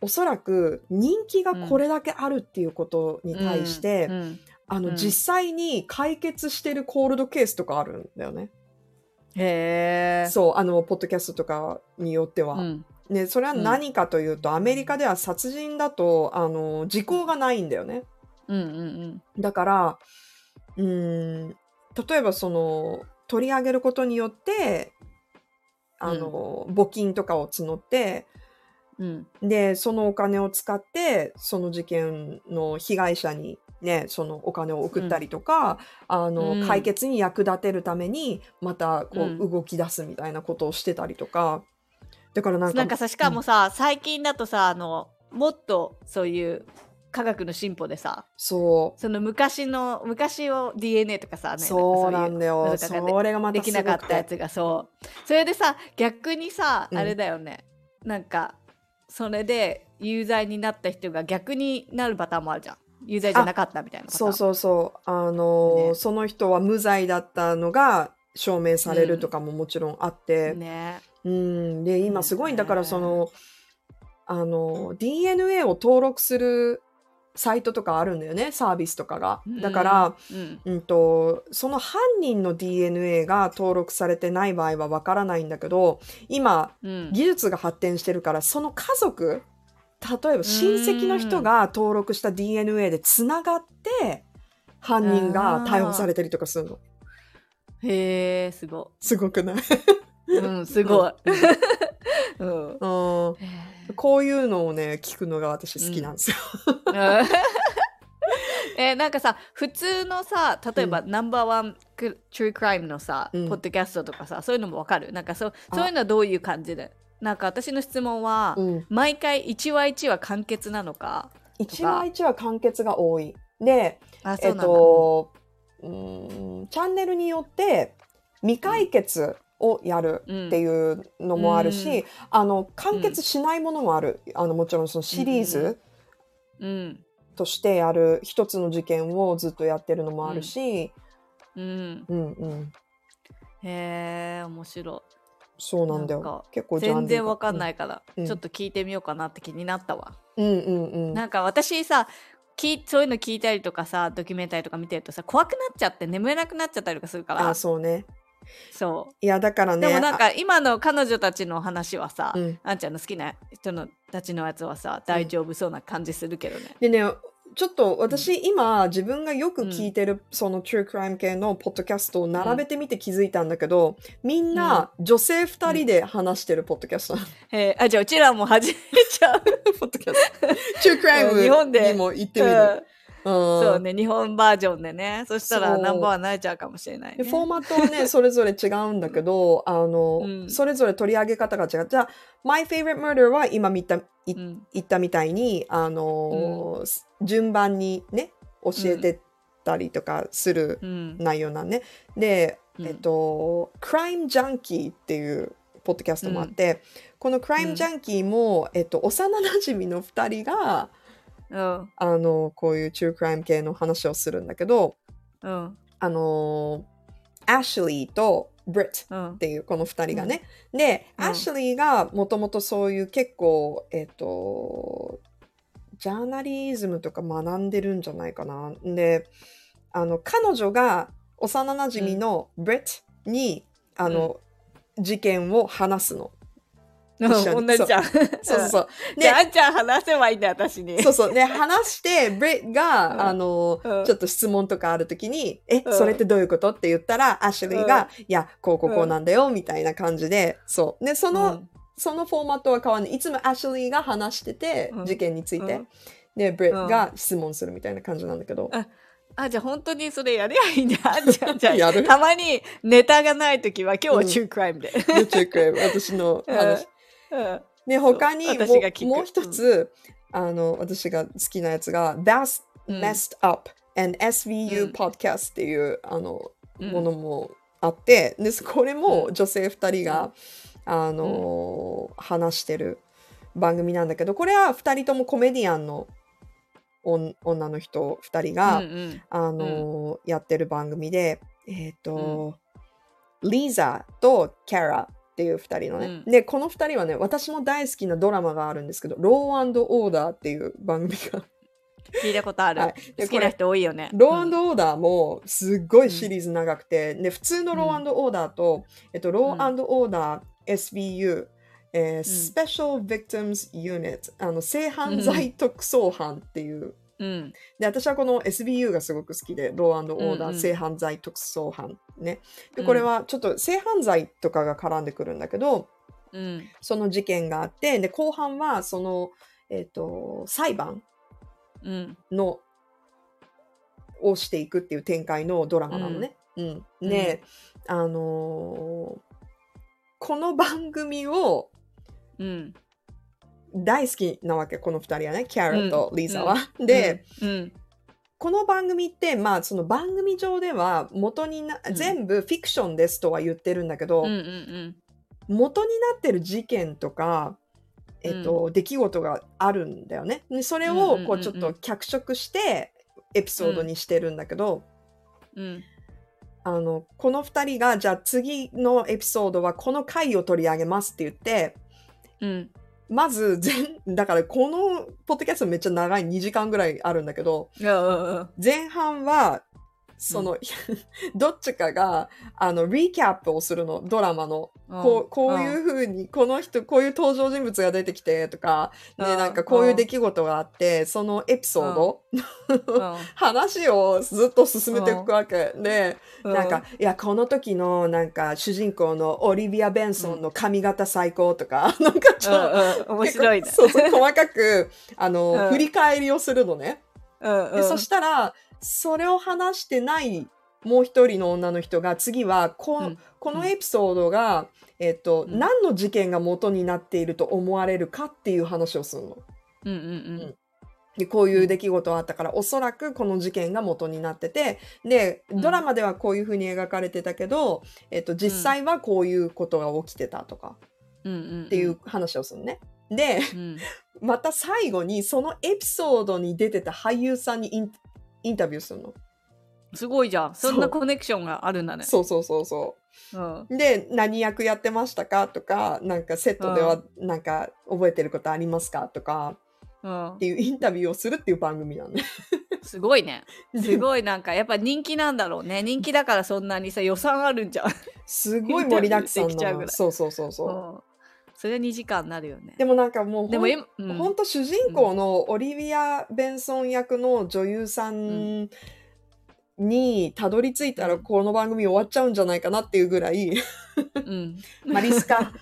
おそらく人気がこれだけあるっていうことに対して、うん。あのうん。実際に解決してるコールドケースとかあるんだよね。へえそうあのポッドキャストとかによっては。うんね、それは何かというと、アメリカでは殺人だとあの時効がないんだよね。うんうんだからうーん例えばその取り上げることによってあの、募金とかを募ってうん。でそのお金を使ってその事件の被害者にねそのお金を送ったりとか、あのうん。解決に役立てるためにまたこう、うん。動き出すみたいなことをしてたりとかだからなんかなんかさしかもさ、最近だとさあのもっとそういう科学の進歩でさそう。その昔の昔を DNA とかさ、ね、そうなんだよ。それがまたですきなかったやつ。つがそう。それでさ逆にさ、うん。あれだよね。なんかそれで有罪になった人が逆になるパターンもあるじゃん。有罪じゃなかったみたいなそうそうそう。あのーね。その人は無罪だったのが証明されるとかももちろんあって。ねうん。で、今すごいんだから、ねその、あの、DNA を登録するサイトとかあるんだよね、サービスとかが。だから、うん。うんと、その犯人の DNA が登録されてない場合はわからないんだけど、今、うん。技術が発展してるからその家族例えば親戚の人が登録した DNA でつながって犯人が逮捕されたりとかするの。へえすご。すごくない、い？うんすごい。うん。うん、へこういうのをね聞くのが私好きなんですよ、ー えーなんかさ普通のさ例えば、ナンバーワン true crime のさ、うん。ポッドキャストとかさそういうのもわかる？なんかそそういうのはどういう感じで？なんか私の質問は、うん、毎回1話1話完結なのか1話1話完結が多い。でえっとうんチャンネルによって未解決をやるっていうのもあるし、うん。あの完結しないものもある、あのもちろんそのシリーズ、うんとしてやる一つの事件をずっとやってるのもあるし、うん。うん、うん。へえ面白そうなんだなん。結構い全然わかんい。ないから、うん。ちょっと聞いてみようかなって気になったわ、うんうんうん。なんか私さ聞いそういうの聞いたりとかさドキュメンタリーとか見てるとさ怖くなっちゃって眠れなくなっちゃったりとかするからあ、そうね。そいやだからうね。でもなんか今の彼女たちの話はさ、あうん、あんちゃんの好きな人のたちのやつはさ大丈夫そうな感じするけどね、でね。ちょっと私、今自分がよく聞いてる、その True Crime 系のポッドキャストを並べてみて気づいたんだけど、みんな女性2人で話してるポッドキャストなの、へー。あじゃあうちらも始めちゃう、ポッドキャスト。True 日本 Crime で。にも行ってうん。みる、そうね日本バージョンでね。そしたらナンバーワンになれちゃうかもしれない、ね、でフォーマットはね それぞれ違うんだけどあの、うん。それぞれ取り上げ方が違う。じゃあ My Favorite Murder は今見たいうん。言ったみたいにあの、順番にね教えてたりとかするうん。内容なんね、で、うん。えっと Crime Junkie っていうポッドキャストもあって、この Crime Junkie も、えっと、幼なじみの2人がうん。あのこういう True Crime 系の話をするんだけどうん。あのアシュリーとブリットうん。っていうこの2人がね。で、うん。アシュリーがもともとそういう結構、えっ、と、ジャーナリズムとか学んでるんじゃないかな。で、あの、彼女が幼なじみのブリットに、あの、事件を話すの。うん同じじゃん。そうそうそう。じゃあ、あんちゃん話せばいいんだよ、私に。そうそう。で、話して、ブリットが、うんあの、うんちょっと質問とかあるときに、え、うんそれってどういうこと？って言ったら、アシュリーが、うんいや、こうこうこうなんだよ、みたいな感じで、そう。で、その、うんそのフォーマットは変わらない。いつもアシュリーが話してて、うん事件について。うんで、ブリットが質問するみたいな感じなんだけど。あ、じゃあ本当にそれやりゃいいんじゃん。じゃあ、じゃあ やる？たまにネタがないときは、今日は中クライムで。YouTube 私の話。うん。で、他にももう一つ、あの、私が好きなやつが、That's うん。Messed Up and う SVU ん。Podcast っていう、あの、うん。ものもあって、でこれも女性2人が、あのー話してる番組なんだけどこれは2人ともコメディアンの女女の人2人が、あのーやってる番組でえっ、と、リーザとキャラっていう2人のね、うん。でこの2人はね私も大好きなドラマがあるんですけど「ローオーダー」っていう番組が。聞いたことある。はい。で好きな人多いよね。ローオーダーもすっごいシリーズ長くて、で普通のローオーダーと、えっと、ローオーダー SVU、えー Special Victims Unit あの性犯罪特捜班っていう、うん。で私はこの SVU がすごく好きでローオーダー、うんうん性犯罪特捜班ねでうんこれはちょっと性犯罪とかが絡んでくるんだけどうん。その事件があってで後半はその、えっと裁判うん。のをしていくっていう展開のドラマなのね。うんで、あのーこの番組をうん。大好きなわけこの2人はねキャラとリーザは。で、うん。この番組ってまあその番組上では元にな、うん全部フィクションですとは言ってるんだけど、うん。うん。元になってる事件とか、えっと出来事があるんだよね。でそれうんうんうんうんをこうちょっと脚色してエピソードにしてるんだけど、うん。あのこの2人がじゃあ次のエピソードはこの回を取り上げますって言ってうん。まず全だからこのポッドキャストめっちゃ長い2時間ぐらいあるんだけど前半はその、どっちかがあのリキャップをするの。ドラマの。うん。こうこういうふうにこの人こういう登場人物が出てきてとか、ね、うん。なんかこういう出来事があってそのエピソード、うん。話をずっと進めていくわけ。で。うん。なんか、いや、この時の、なんか、主人公のオリビア・ベンソンの髪型最高とか、なんかちょっと。面白いそうそう、細かく、あの、うん。振り返りをするのね。でそしたら、それを話してないもう一人の女の人が、次はこ、うんこのエピソードが、えっと、うん何の事件が元になっていると思われるかっていう話をするの。うんうんでこういう出来事があったから、おそらくこの事件が元になっててでうんドラマではこういうふうに描かれてたけど、えっと、実際はこういうことが起きてたとかうん。うんうん。っていう話をするのね。でうん。また最後にそのエピソードに出てた俳優さんにインタビューするの？すごいじゃん。そんなコネクションがあるんだね。そうそうそうそうん。う。で何役やってましたか？とかなんかセットではなんか覚えてることありますか？とかうんっ。ていうインタビューをするっていう番組なのね。すごいね。すごいなんかやっぱ人気なんだろうね。人気だからそんなにさ予算あるんじゃん。すごい盛りだくさんなの。そうそうそうそう。うんそれは2時間になるよね。でもなんかもうでも今、うん。ほんと主人公のオリビア・ベンソン役の女優さんにたどり着いたらうん。この番組終わっちゃうんじゃないかなっていうぐらい。うん。マリスカ、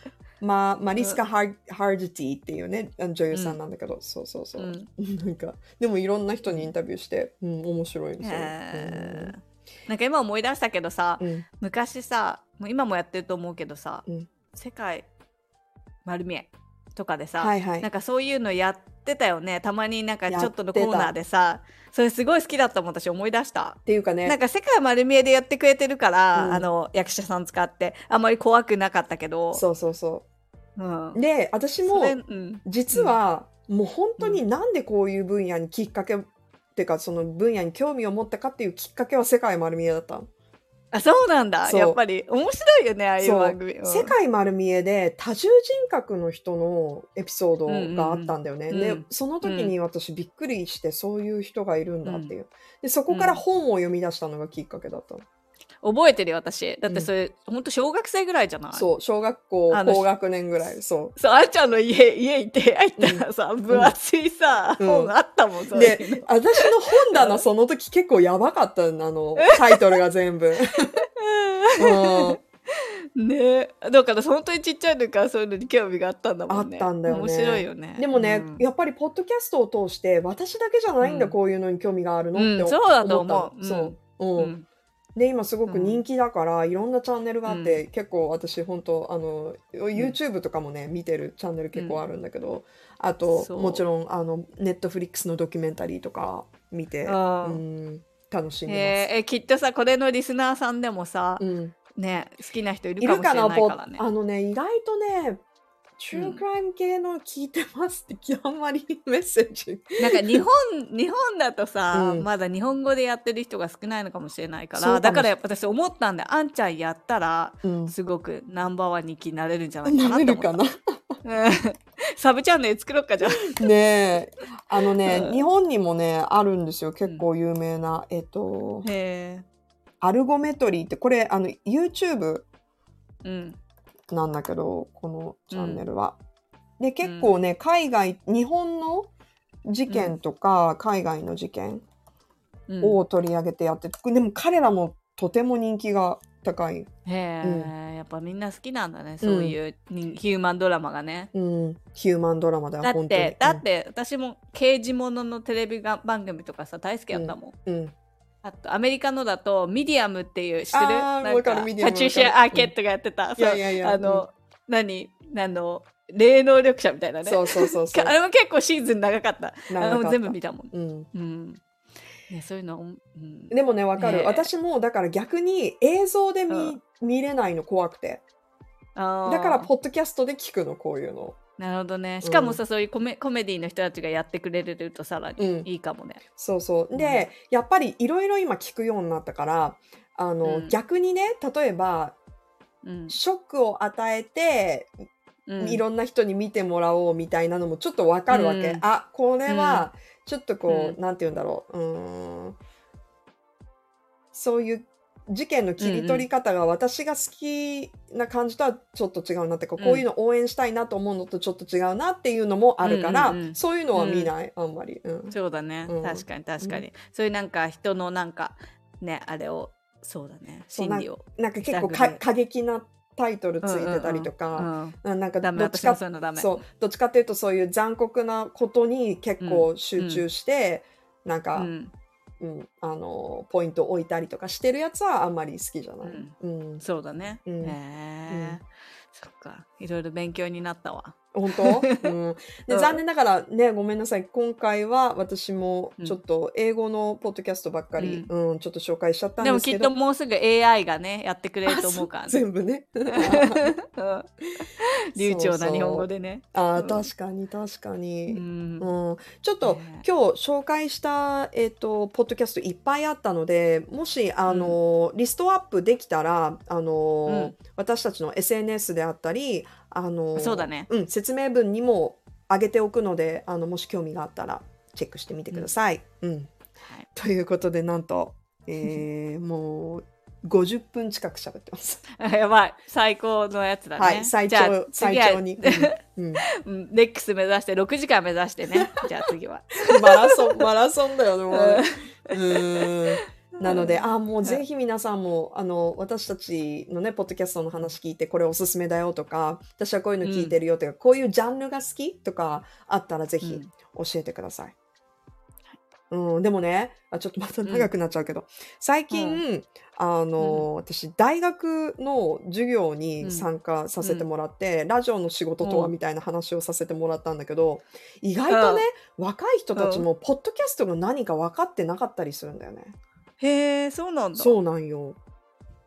ま、マリスカ・ハージティっていうね女優さんなんだけど、そうそうそう。う、ん。なんかでもいろんな人にインタビューして、うん、面白いんですよ、へー。なんか今思い出したけどさ、うんうん。昔さもう今もやってると思うけどさ、うん。世界丸見えとかでさ、はいはい。なんかそういうのやってたよね。たまになんかちょっとのコーナーでさそれすごい好きだったもん私思い出した。っていうかね。なんか世界丸見えでやってくれてるから、うん。あの役者さん使って。あんまり怖くなかったけど、そうそうそう。うん。う、で私もうん。実はもう本当になんでこういう分野にきっかけっていうかその分野に興味を持ったかっていうきっかけは世界丸見えだったのあそうなんだ。そう。やっぱり。面白いよねああいう番組。うん。世界丸見えで多重人格の人のエピソードがあったんだよね。でうん。うんうんその時に私びっくりしてそういう人がいるんだっていう。でそこから本を読み出したのがきっかけだったの。覚えてるよ私。だってそれ、ほんと小学生ぐらいじゃない？そう小学校高学年ぐらい。そう。そうあんちゃんの家家行って入ったらさ、分厚いさ、うん。本あったもんそで、私の本棚その時結構やばかったの、あの、タイトルが全部。うん。のねだから本当にちっちゃい時からそういうのに興味があったんだもんね。あったんだよね。面白いよね。でもね、うん。やっぱりポッドキャストを通して、私だけじゃないんだ、うん。こういうのに興味があるのってうん。思そうだと思う。そう。うん。うんで今すごく人気だから、いろんなチャンネルがあって、結構私本当あの YouTube とかもね見てるチャンネル結構あるんだけど、あともちろんあの Netflix のドキュメンタリーとか見て、楽しんでえー。えきっとさこれのリスナーさんでもさます。、うん。ね好きな人いるかもしれかないからね。あのね意外とねトゥうん。ークライム系の聞いてますってあんまりメッセージ。なんか日本 日本だとさ、うん。まだ日本語でやってる人が少ないのかもしれないかそうかだからやっぱ私思ったんであんちゃんやったらうん。すごくナンバーワンに気になれるんじゃないかななと思った。れるかな？うん。サブチャンネル作ろうかじゃあ。ねえ。あのね、うん。日本にもねあるんですよ。結構有名な、えっとアルゴメトリーってこれあの YouTube うんなんだけどこのチャンネルは。で結構ね海外日本の事件とか、海外の事件うん。を取り上げてやってでも彼らもとても人気が高い。へえ、やっぱみんな好きなんだねそういうにヒューマンドラマがね。うん、ヒューマンドラマだよだってだって私も刑事もののテレビが番組とかさ大好きやったもん、うん、うんあとアメリカのだとミディアムっていう知ってる？なんかパチュシア・アーケットがやってた、いやいやいや。そうあの、何？あの霊能力者みたいなね。そうそうそうそう。あれも結構シーズン長かった。あれも全部見たもん、うん、うん。ね、そういうの、うん、でもねわかる、ねえ。私もだから逆に映像で見,、うん見れないの怖くてだからポッドキャストで聞くのこういうのなるほどね。しかもさ、そういうコメコメディの人たちがやってくれるとさらうん。にいいかもね、そうそう。で、やっぱりいろいろ今聞くようになったからあの、うん。逆にね例えばうん。ショックを与えて、うん。いろんな人に見てもらおうみたいなのもちょっとわかるわけ、うん。あこれはちょっとこう、うなんて言うんだろう。うーん。そういう事件の切り取り方が私が好きな感じとはちょっと違うなってか、うん。こういうの応援したいなと思うのとちょっと違うなっていうのもあるから、うんうんうん。そういうのは見ない、あんまり、うん、そうだね、うん。確かに確かに、そういうなんか人のなんかねあれをそうだね。心理をなんか結構か過激なタイトルついてたりとうか、んななんかダメ私どっちかそうどっちかっていうとそういう残酷なことに結構集中して、なんか、うんうん、あのポイント置いたりとかしてるやつはあんまり好きじゃない。うん。そうだね、うん。へえ、そっか。いろいろ勉強になったわ本当、うん、でうん。残念ながらねごめんなさい。今回は私もうん。ちょっと英語のポッドキャストばっかり、ううんちょっと紹介しちゃったんでもですけど。きっともうすぐ AI がねやってくれると思うからあね全部ね。うん。流暢な日本語でね。あーうん。確かに確かうに、ん。うん、ちょっと、ね。今日紹介した、えっとポッドキャストいっぱいあったのでもしあの、リストアップできたらあの、うん。私たちの SNS であったりあのそうだね。うん、説明文にも上げておくのであのもし興味があったらチェックしてみてください。うん。はい。ということでなんと、えー もう50分近く喋ってます。やばい。最高のやつだね、はい最長最長に、うんうん。う んネックス目指して6時間目指してね。じゃあ次は。マラソンマラソンだよねもうね。うんなので、あもうぜひ皆さんも、あの、私たちのね、ポッドキャストの話聞いて、これおすすめだよとか、私はこういうの聞いてるよとか、こういうジャンルが好きとかあったら、ぜひうん。教えてください。うん、でもねあ、ちょっとまた長くなっちゃうけど、最近、あの、私、大学の授業に参加させてもらって、ラジオの仕事とはうん。みたいな話をさせてもらったんだけど、意外とね、若い人たちも、ポッドキャストが何か分かってなかったりするんだよね。へえそうなんだそうなんよ。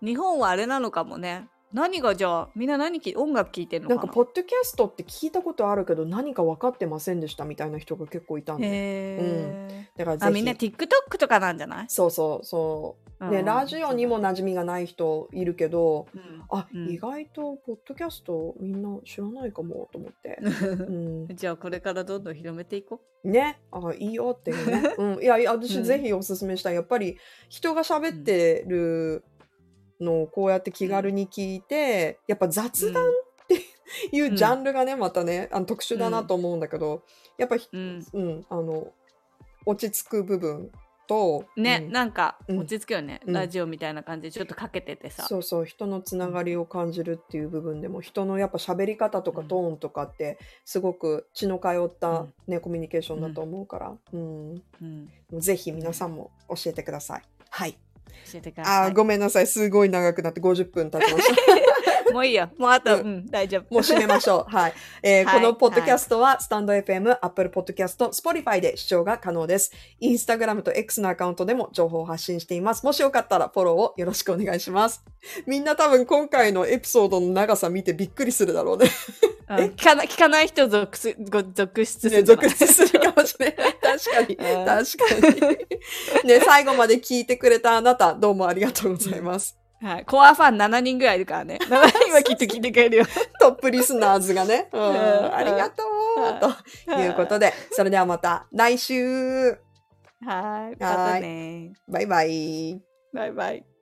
日本はあれなのかもね何がじゃあみんな何聞い音楽聴いてんのかな？なんかポッドキャストって聞いたことあるけど何か分かってませんでしたみたいな人が結構いたんで。へえ、だからあみんな TikTok とかなんじゃない、そうそうそう。で、うん。ラジオにも馴染みがない人いるけどうん。あ、うん。意外とポッドキャストみんな知らないかもと思って、うん、じゃあこれからどんどん広めていこね。あいいよっていうね、うん、いやいや私うん。ぜひおすすめしたい。やっぱり人が喋ってるのをこうやって気軽に聞いて、やっぱう。雑談っていうジャンルがね、またねあの特殊だなと思うんだけど、やっぱり、うん、うん、あの落ち着く部分と、ね、うん。なんかうん。落ち着くよね、うん。ラジオみたいな感じでちょっとかけててさ。そうそう人のつながりを感じるっていう部分でも人のやっぱ喋り方とかうん。トーンとかってすごく血の通った、うん。ねコミュニケーションだと思うから、うん。うん、ぜひ皆さんも教えてください。はい。教えてくださいあーごめんなさい。すごい長くなって50分経ちました。もういいよもうあと、ううんん大丈夫もう締めましょう。はい。えーはいこのポッドキャストは、スタンド FM、Apple Podcast、Spotify で視聴が可能です。インスタグラムと X のアカウントでも情報を発信しています。もしよかったらフォローをよろしくお願いします。みんな多分今回のエピソードの長さ見てびっくりするだろうね。うん聞かな聞かない人続続出すねるんじゃない続出するかもしれない。確かに。うん確かに。ね、最後まで聞いてくれたあなた、どうもありがとうございます。はい、コアファン7人ぐらいいるからね。7人はきっと聞いてくれるよ。トップリスナーズがね。うん、うん。ありがとう。ということで、それではまた来週。はい。またね。バイバイ。バイバイ